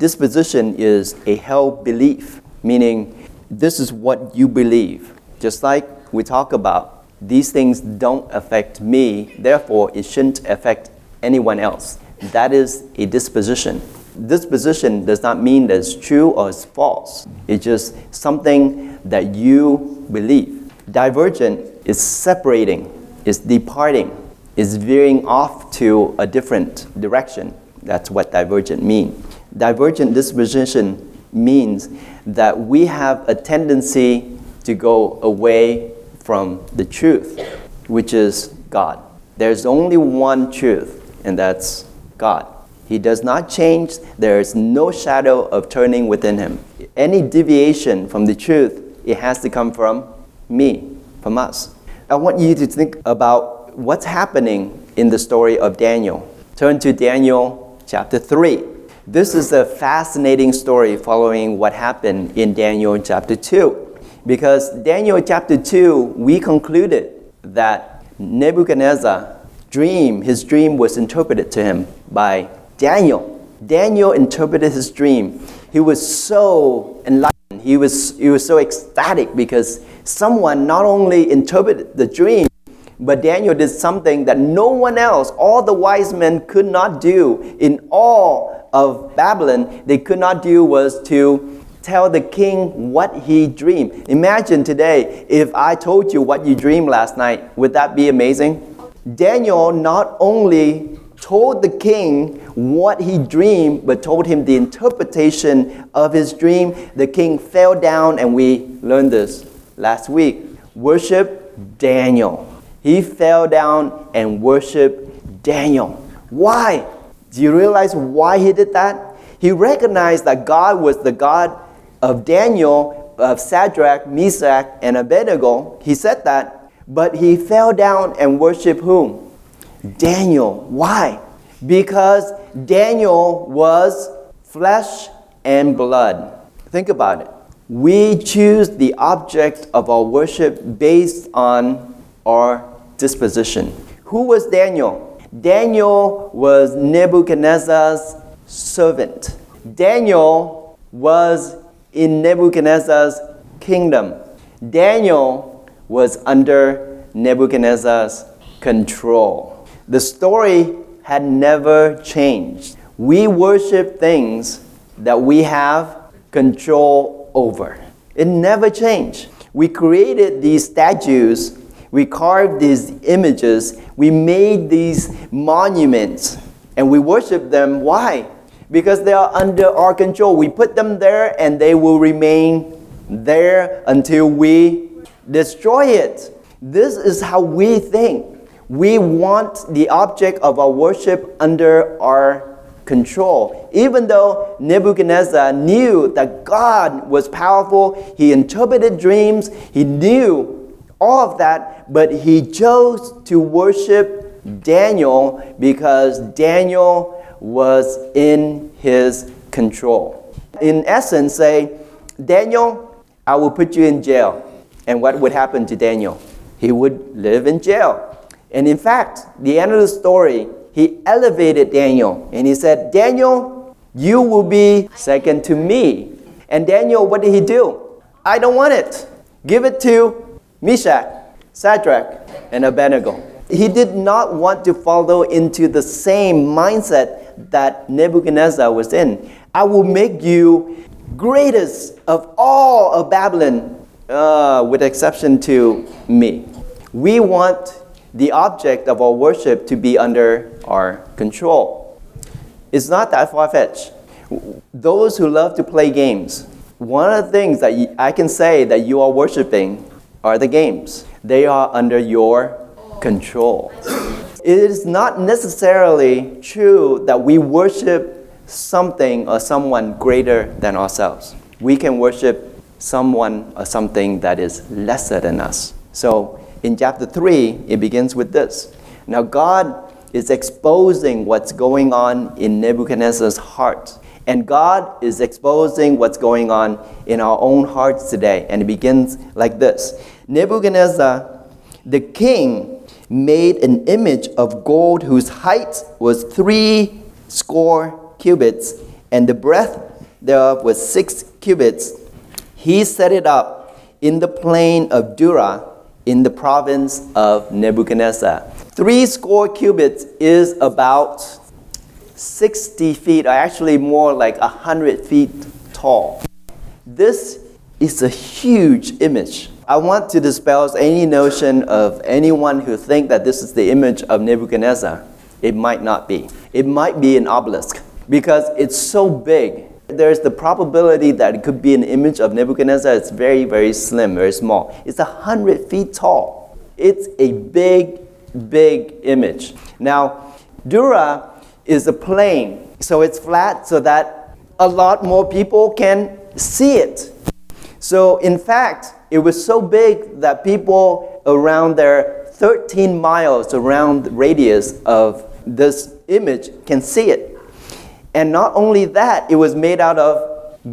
disposition is a held belief, meaning this is what you believe. Just like we talk about, these things don't affect me, therefore, it shouldn't affect anyone else. That is a disposition. Disposition does not mean that it's true or it's false, it's just something that you believe. Divergent is separating, is departing, is veering off to a different direction. That's what divergent means. Divergent disposition means that we have a tendency to go away from the truth, which is God. There's only one truth, and that's God. He does not change. There is no shadow of turning within him. Any deviation from the truth, it has to come from me, from us. I want you to think about what's happening in the story of Daniel. Turn to Daniel chapter 3. This is a fascinating story following what happened in Daniel chapter 2. Because Daniel chapter 2, we concluded that Nebuchadnezzar dream, his dream was interpreted to him by Daniel. Daniel interpreted his dream. He was so enlightened. He was, he was so ecstatic because someone not only interpreted the dream, but Daniel did something that no one else, all the wise men could not do in all of Babylon, they could not do was to tell the king what he dreamed. Imagine today if I told you what you dreamed last night. Would that be amazing? Daniel not only told the king what he dreamed, but told him the interpretation of his dream. The king fell down, and we learned this last week. Worship Daniel. He fell down and worshiped Daniel. Why? Do you realize why he did that? He recognized that God was the God of Daniel, of Shadrach, Meshach, and Abednego. He said that, but he fell down and worshiped whom? Daniel. Why? Because Daniel was flesh and blood. Think about it. We choose the object of our worship based on our disposition. Who was Daniel? Daniel was Nebuchadnezzar's servant. Daniel was in Nebuchadnezzar's kingdom. Daniel was under Nebuchadnezzar's control. The story had never changed. We worship things that we have control over. It never changed. We created these statues we carved these images, we made these monuments, and we worship them. Why? Because they are under our control. We put them there, and they will remain there until we destroy it. This is how we think. We want the object of our worship under our control. Even though Nebuchadnezzar knew that God was powerful, he interpreted dreams, he knew all of that, but he chose to worship Daniel because Daniel was in his control. In essence, say, Daniel, I will put you in jail. And what would happen to Daniel? He would live in jail. And in fact, the end of the story, he elevated Daniel and he said, Daniel, you will be second to me. And Daniel, what did he do? I don't want it. Give it to Meshach, Shadrach, and Abednego. He did not want to follow into the same mindset that Nebuchadnezzar was in. I will make you greatest of all of Babylon, uh, with exception to me. We want the object of our worship to be under our control. It's not that far fetched. Those who love to play games, one of the things that I can say that you are worshiping are the games. They are under your control. It is not necessarily true that we worship something or someone greater than ourselves. We can worship someone or something that is lesser than us. So in chapter 3, it begins with this. Now, God is exposing what's going on in Nebuchadnezzar's heart. And God is exposing what's going on in our own hearts today. And it begins like this Nebuchadnezzar, the king, made an image of gold whose height was three score cubits, and the breadth thereof was six cubits. He set it up in the plain of Dura in the province of Nebuchadnezzar. Three score cubits is about 60 feet, or actually more like 100 feet tall. This is a huge image. I want to dispel any notion of anyone who think that this is the image of Nebuchadnezzar. It might not be. It might be an obelisk because it's so big. There's the probability that it could be an image of Nebuchadnezzar. It's very, very slim, very small. It's hundred feet tall. It's a big, big image. Now, Dura is a plain. so it's flat so that a lot more people can see it. So, in fact, it was so big that people around there, 13 miles around the radius of this image, can see it. And not only that, it was made out of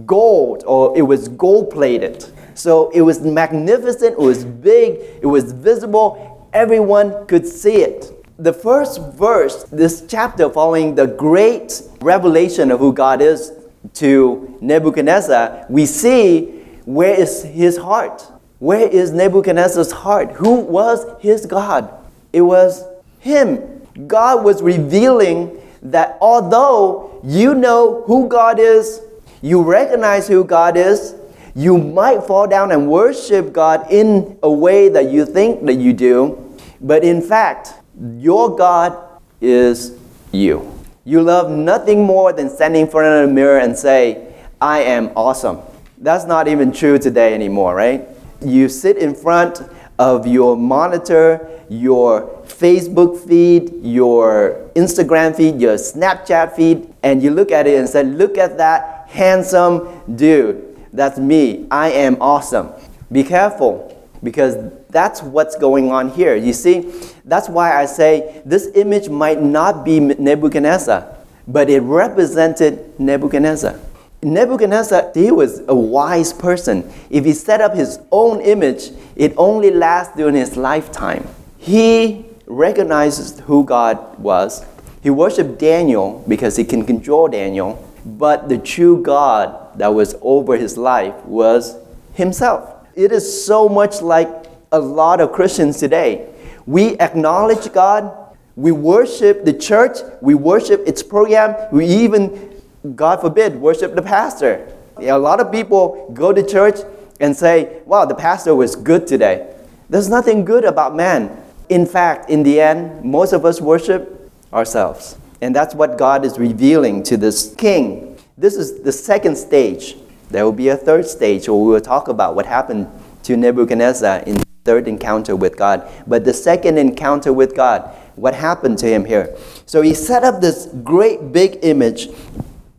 gold or it was gold plated. So it was magnificent, it was big, it was visible, everyone could see it. The first verse, this chapter following the great revelation of who God is to Nebuchadnezzar, we see where is his heart? Where is Nebuchadnezzar's heart? Who was his God? It was him. God was revealing that although you know who God is, you recognize who God is, you might fall down and worship God in a way that you think that you do, but in fact, your God is you. You love nothing more than standing in front of the mirror and say, I am awesome. That's not even true today anymore, right? You sit in front of your monitor, your Facebook feed, your Instagram feed, your Snapchat feed, and you look at it and say, Look at that handsome dude. That's me. I am awesome. Be careful because that's what's going on here. You see, that's why I say this image might not be Nebuchadnezzar, but it represented Nebuchadnezzar. Nebuchadnezzar, he was a wise person. If he set up his own image, it only lasts during his lifetime. He recognizes who God was. He worshiped Daniel because he can control Daniel, but the true God that was over his life was himself. It is so much like a lot of Christians today. We acknowledge God, we worship the church, we worship its program, we even God forbid, worship the pastor. a lot of people go to church and say, wow, the pastor was good today. There's nothing good about man. In fact, in the end, most of us worship ourselves. And that's what God is revealing to this king. This is the second stage. There will be a third stage where we will talk about what happened to Nebuchadnezzar in the third encounter with God. But the second encounter with God, what happened to him here? So he set up this great big image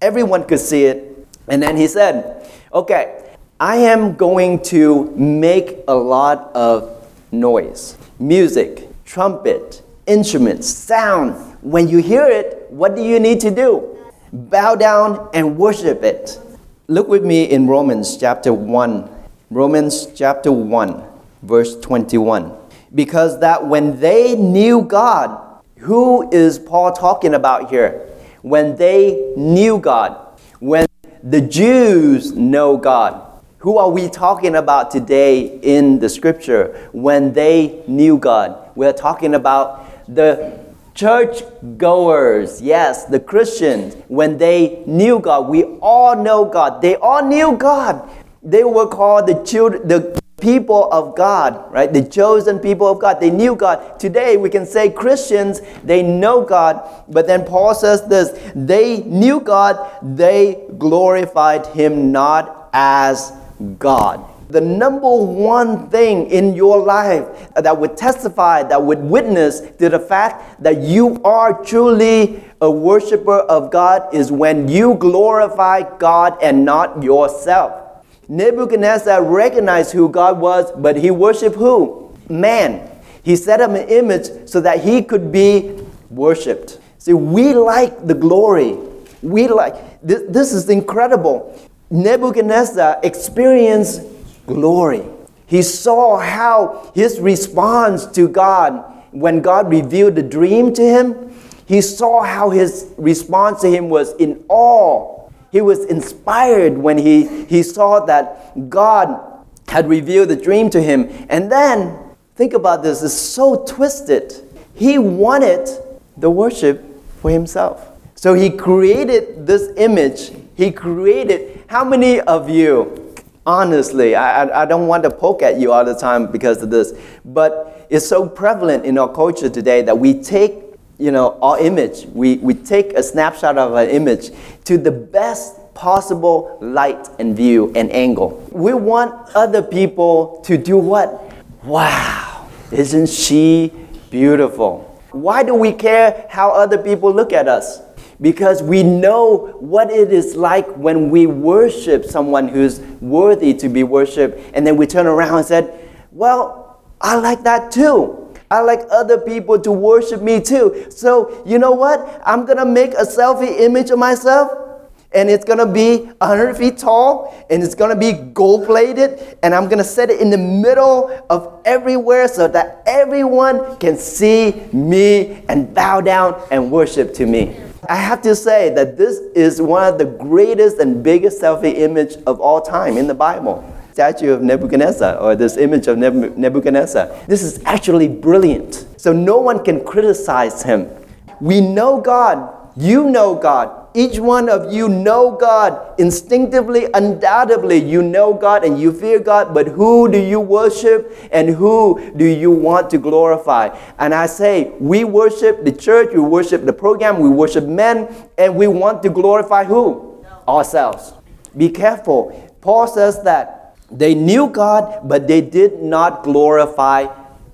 Everyone could see it. And then he said, Okay, I am going to make a lot of noise music, trumpet, instruments, sound. When you hear it, what do you need to do? Bow down and worship it. Look with me in Romans chapter 1. Romans chapter 1, verse 21. Because that when they knew God, who is Paul talking about here? when they knew God, when the Jews know God. Who are we talking about today in the scripture when they knew God? We're talking about the church goers, yes, the Christians, when they knew God. We all know God. They all knew God. They were called the children, the people of God, right? The chosen people of God. They knew God. Today we can say Christians, they know God, but then Paul says this they knew God, they glorified Him not as God. The number one thing in your life that would testify, that would witness to the fact that you are truly a worshiper of God is when you glorify God and not yourself. Nebuchadnezzar recognized who God was, but he worshiped who? Man. He set up an image so that he could be worshiped. See, we like the glory. We like, this, this is incredible. Nebuchadnezzar experienced glory. He saw how his response to God, when God revealed the dream to him, he saw how his response to him was in awe He was inspired when he, he saw that God had revealed the dream to him. And then, think about this, it's so twisted. He wanted the worship for himself. So he created this image. He created, how many of you, honestly, I, I, don't want to poke at you all the time because of this, but it's so prevalent in our culture today that we take you know, our image. We, we take a snapshot of an image to the best possible light and view and angle. We want other people to do what? Wow, isn't she beautiful? Why do we care how other people look at us? Because we know what it is like when we worship someone who's worthy to be worshiped, and then we turn around and said, Well, I like that too. I like other people to worship me too. So, you know what? I'm to make a selfie image of myself and it's gonna be 100 feet tall and it's gonna be gold plated and i'm gonna set it in the middle of everywhere so that everyone can see me and bow down and worship to me i have to say that this is one of the greatest and biggest selfie image of all time in the bible statue of Nebuchadnezzar or this image of Nebuchadnezzar. This is actually brilliant. So no one can criticize him. We know God. You know God. Each one of you know God instinctively, undoubtedly. You know God and you fear God, but who do you worship and who do you want to glorify? And I say, we worship the church, we worship the program, we worship men, and we want to glorify who? Ourselves. Be careful. Paul says that they knew God, but they did not glorify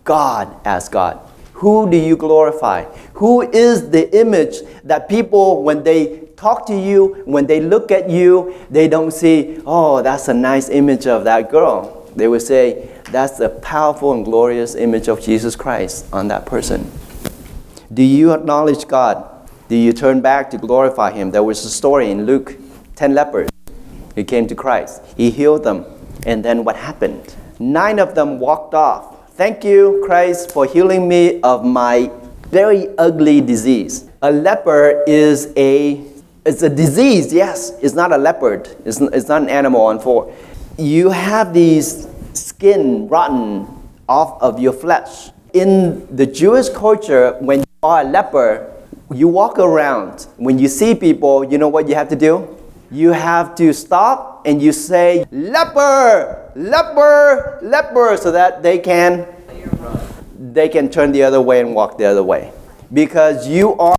God as God. Who do you glorify? Who is the image that people, when they talk to you, when they look at you, they don't see, oh, that's a nice image of that girl. They will say, that's a powerful and glorious image of Jesus Christ on that person. Do you acknowledge God? Do you turn back to glorify Him? There was a story in Luke 10 lepers. He came to Christ, He healed them. And then what happened? Nine of them walked off. Thank you, Christ, for healing me of my very ugly disease. A leper is a it's a disease, yes. It's not a leopard. It's, it's not an animal on four. You have these skin rotten off of your flesh. In the Jewish culture, when you are a leper, you walk around. When you see people, you know what you have to do? You have to stop and you say, leper, leper, leper, so that they can they can turn the other way and walk the other way. Because you are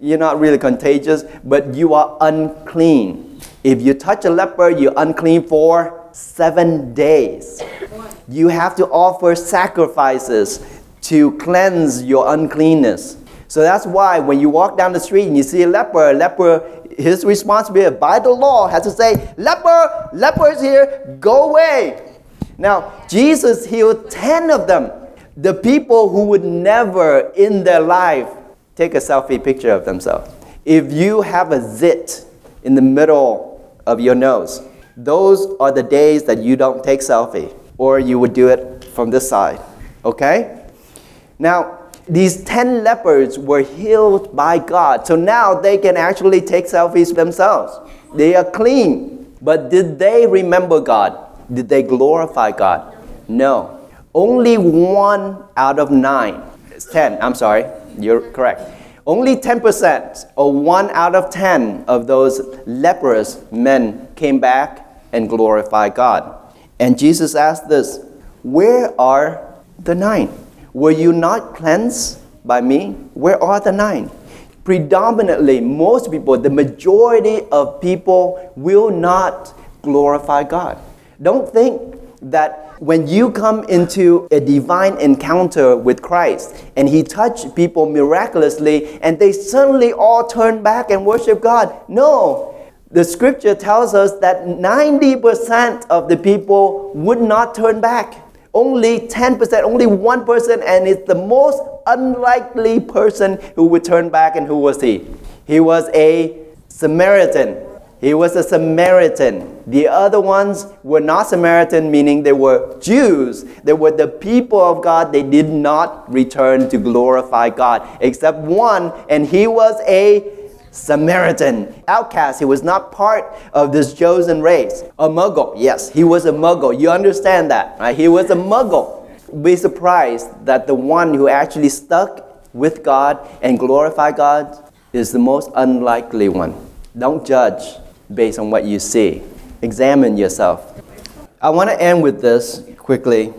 you're not really contagious, but you are unclean. If you touch a leper, you're unclean for seven days. You have to offer sacrifices to cleanse your uncleanness. So that's why when you walk down the street and you see a leper, a leper his responsibility by the law has to say, leper, leper is here, go away. Now, Jesus healed 10 of them. The people who would never in their life take a selfie picture of themselves. If you have a zit in the middle of your nose, those are the days that you don't take selfie, or you would do it from this side. Okay? Now, these 10 lepers were healed by God. So now they can actually take selfies themselves. They are clean. But did they remember God? Did they glorify God? No. Only one out of nine, It's 10, I'm sorry, you're correct. Only 10% or one out of 10 of those leprous men came back and glorified God. And Jesus asked this Where are the nine? Were you not cleansed by me? Where are the nine? Predominantly, most people, the majority of people will not glorify God. Don't think that when you come into a divine encounter with Christ and He touched people miraculously and they suddenly all turn back and worship God. No. The scripture tells us that 90% of the people would not turn back only 10%, only 1%, person, and it's the most unlikely person who would turn back. And who was he? He was a Samaritan. He was a Samaritan. The other ones were not Samaritan, meaning they were Jews. They were the people of God. They did not return to glorify God, except one, and he was a Samaritan, outcast. He was not part of this chosen race. A muggle, yes, he was a muggle. You understand that, right? He was a muggle. Be surprised that the one who actually stuck with God and glorified God is the most unlikely one. Don't judge based on what you see. Examine yourself. I want to end with this quickly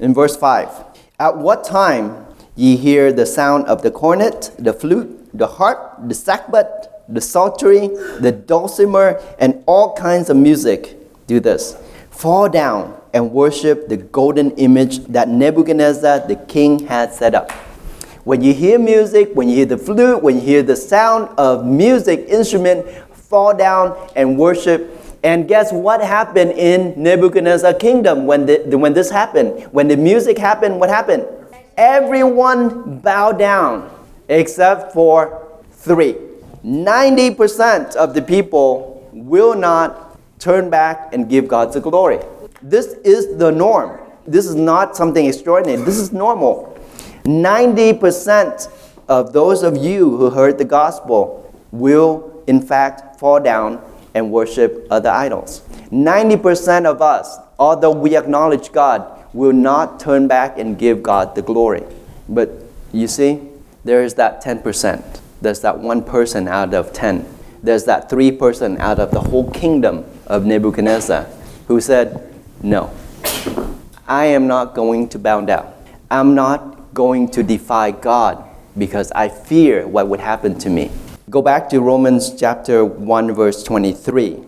in verse 5. At what time ye hear the sound of the cornet, the flute, the harp, the sackbut, the psaltery, the dulcimer, and all kinds of music, do this. Fall down and worship the golden image that Nebuchadnezzar the king had set up. When you hear music, when you hear the flute, when you hear the sound of music instrument, fall down and worship. And guess what happened in Nebuchadnezzar kingdom when, the, when this happened? When the music happened, what happened? Everyone bowed down except for three. 90% of the people will not turn back and give God the glory. This is the norm. This is not something extraordinary. This is normal. 90% of those of you who heard the gospel will, in fact, fall down and worship other idols. 90% of us, although we acknowledge God, will not turn back and give God the glory. But you see, there is that 10%. There's that one person out of 10. There's that three person out of the whole kingdom of Nebuchadnezzar who said, No, I am not going to bow down. I'm not going to defy God because I fear what would happen to me. Go back to Romans chapter 1, verse 23.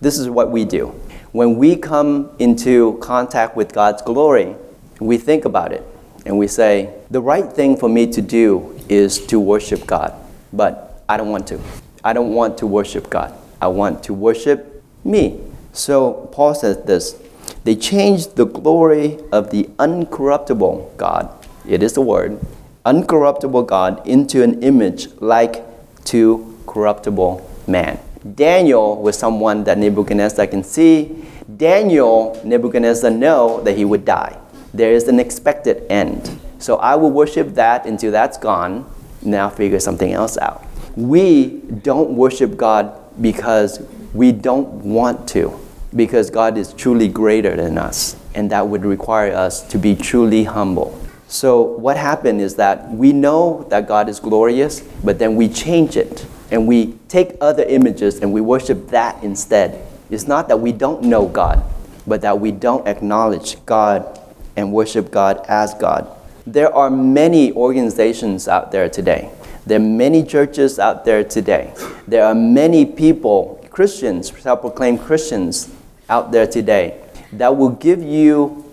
This is what we do. When we come into contact with God's glory, we think about it and we say, the right thing for me to do is to worship God, but I don't want to. I don't want to worship God. I want to worship me. So Paul says this they changed the glory of the uncorruptible God, it is the word, uncorruptible God, into an image like to corruptible man. Daniel was someone that Nebuchadnezzar can see. Daniel, Nebuchadnezzar know that he would die. There is an expected end. So I will worship that until that's gone. Now figure something else out. We don't worship God because we don't want to, because God is truly greater than us, and that would require us to be truly humble. So, what happened is that we know that God is glorious, but then we change it and we take other images and we worship that instead. It's not that we don't know God, but that we don't acknowledge God and worship God as God. There are many organizations out there today. There are many churches out there today. There are many people, Christians, self proclaimed Christians, out there today that will give you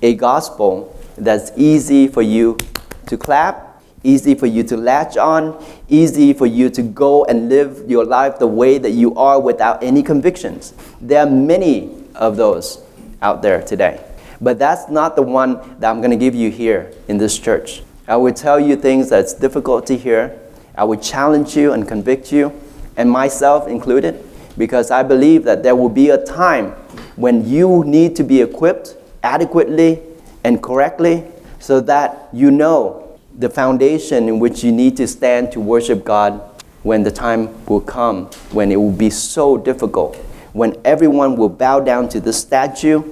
a gospel that's easy for you to clap, easy for you to latch on, easy for you to go and live your life the way that you are without any convictions. There are many of those out there today. But that's not the one that I'm going to give you here in this church. I will tell you things that's difficult to hear. I will challenge you and convict you, and myself included, because I believe that there will be a time when you need to be equipped adequately and correctly so that you know the foundation in which you need to stand to worship God when the time will come when it will be so difficult, when everyone will bow down to the statue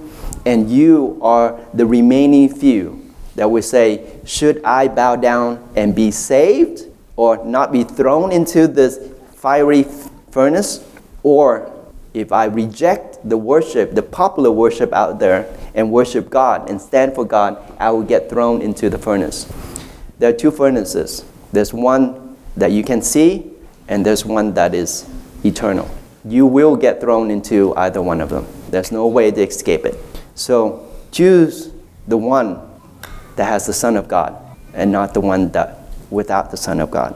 and you are the remaining few that will say, Should I bow down and be saved or not be thrown into this fiery furnace? Or if I reject the worship, the popular worship out there, and worship God and stand for God, I will get thrown into the furnace. There are two furnaces there's one that you can see, and there's one that is eternal. You will get thrown into either one of them. There's no way to escape it. So choose the one that has the Son of God and not the one that without the Son of God.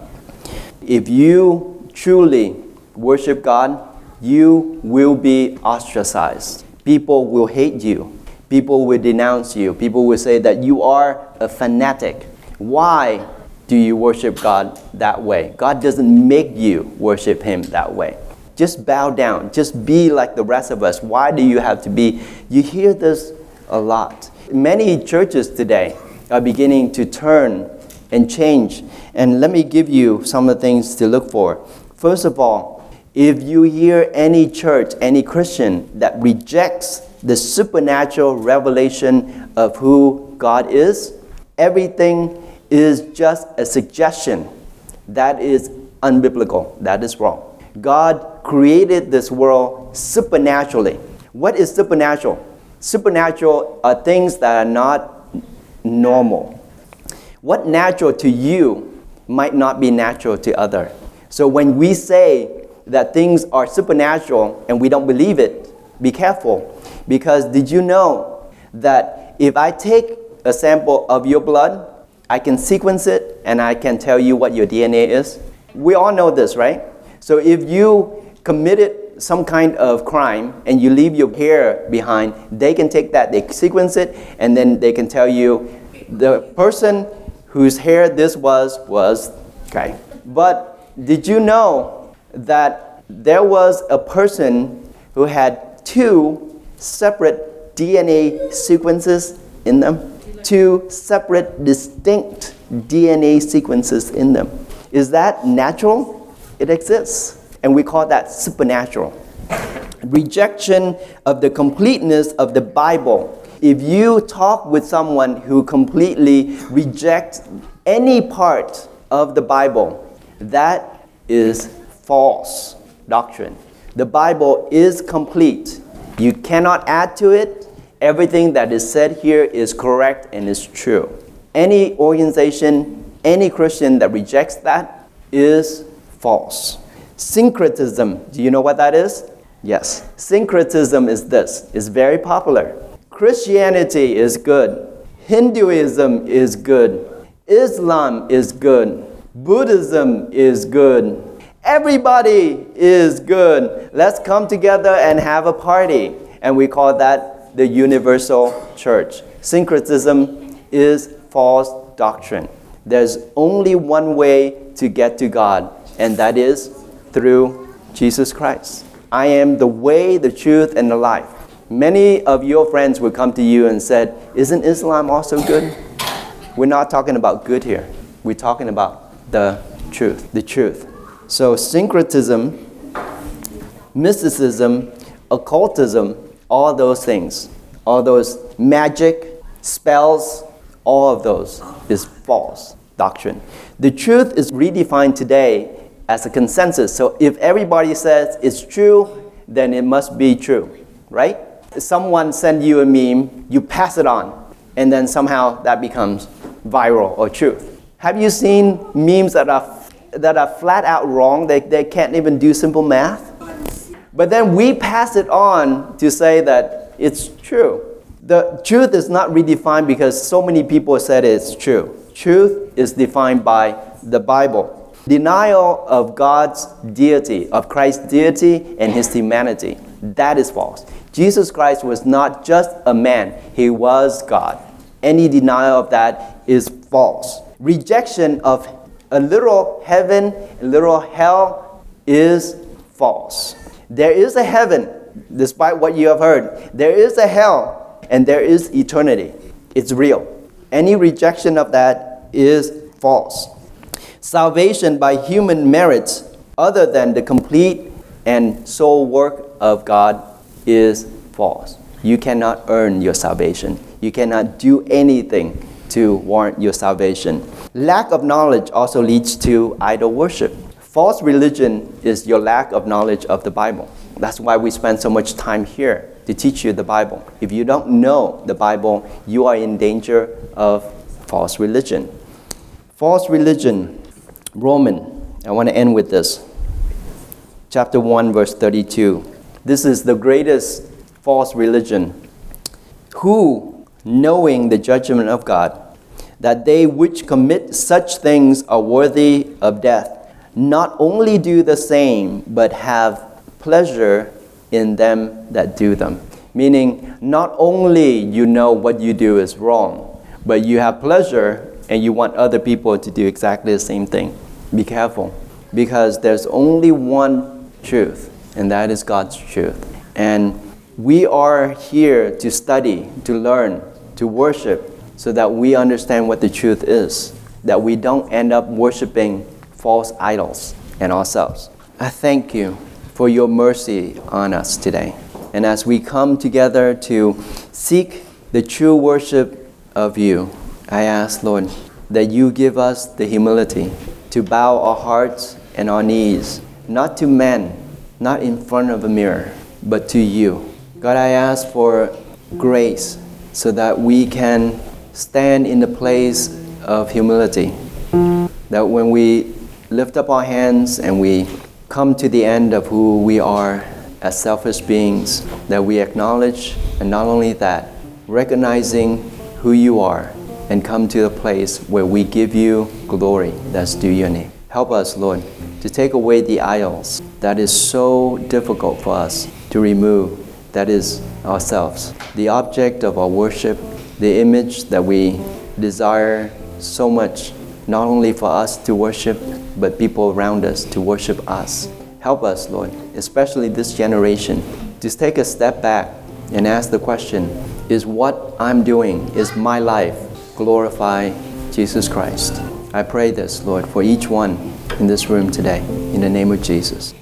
If you truly worship God, you will be ostracized. People will hate you. People will denounce you. People will say that you are a fanatic. Why do you worship God that way? God doesn't make you worship Him that way. Just bow down. Just be like the rest of us. Why do you have to be? You hear this a lot. Many churches today are beginning to turn and change. And let me give you some of the things to look for. First of all, if you hear any church, any Christian that rejects the supernatural revelation of who God is, everything is just a suggestion. That is unbiblical. That is wrong. God created this world supernaturally. What is supernatural? Supernatural are things that are not normal. What natural to you might not be natural to other. So when we say that things are supernatural and we don't believe it, be careful because did you know that if I take a sample of your blood, I can sequence it and I can tell you what your DNA is? We all know this, right? So if you committed some kind of crime and you leave your hair behind, they can take that, they sequence it, and then they can tell you the person whose hair this was was okay. But did you know that there was a person who had two separate DNA sequences in them? Two separate, distinct DNA sequences in them. Is that natural? It exists. And we call that supernatural. Rejection of the completeness of the Bible. If you talk with someone who completely rejects any part of the Bible, that is false doctrine. The Bible is complete. Cannot add to it. Everything that is said here is correct and is true. Any organization, any Christian that rejects that is false. Syncretism, do you know what that is? Yes. Syncretism is this, it's very popular. Christianity is good. Hinduism is good. Islam is good. Buddhism is good. Everybody is good. Let's come together and have a party. And we call that the universal church. Syncretism is false doctrine. There's only one way to get to God, and that is through Jesus Christ. I am the way, the truth, and the life. Many of your friends will come to you and said, "Isn't Islam also good?" We're not talking about good here. We're talking about the truth, the truth. So syncretism, mysticism, occultism, all those things, all those magic, spells, all of those is false doctrine. The truth is redefined today as a consensus. So if everybody says it's true, then it must be true, right? If someone send you a meme, you pass it on, and then somehow that becomes viral or truth. Have you seen memes that are that are flat out wrong? They, they can't even do simple math. But then we pass it on to say that it's true. The truth is not redefined because so many people said it's true. Truth is defined by the Bible. Denial of God's deity, of Christ's deity and his humanity. That is false. Jesus Christ was not just a man, he was God. Any denial of that is false. Rejection of a literal heaven, a literal hell is false. There is a heaven, despite what you have heard. There is a hell, and there is eternity. It's real. Any rejection of that is false. Salvation by human merits, other than the complete and sole work of God, is false. You cannot earn your salvation. You cannot do anything to warrant your salvation. Lack of knowledge also leads to idol worship. False religion is your lack of knowledge of the Bible. That's why we spend so much time here to teach you the Bible. If you don't know the Bible, you are in danger of false religion. False religion Roman, I want to end with this. Chapter 1, verse 32. This is the greatest false religion. Who, knowing the judgment of God, that they which commit such things are worthy of death, not only do the same, but have pleasure in them that do them. Meaning, not only you know what you do is wrong, but you have pleasure and you want other people to do exactly the same thing. Be careful because there's only one truth, and that is God's truth. And we are here to study, to learn, to worship, so that we understand what the truth is, that we don't end up worshiping false idols and ourselves. I thank you for your mercy on us today. And as we come together to seek the true worship of you, I ask, Lord, that you give us the humility to bow our hearts and our knees, not to men, not in front of a mirror, but to you. God, I ask for grace so that we can stand in the place of humility. That when we lift up our hands and we come to the end of who we are as selfish beings, that we acknowledge, and not only that, recognizing who you are and come to a place where we give you glory that's due your name. Help us, Lord, to take away the idols that is so difficult for us to remove, that is ourselves, the object of our worship, the image that we desire so much, not only for us to worship, but people around us to worship us. Help us, Lord, especially this generation, to take a step back and ask the question Is what I'm doing, is my life glorify Jesus Christ? I pray this, Lord, for each one in this room today, in the name of Jesus.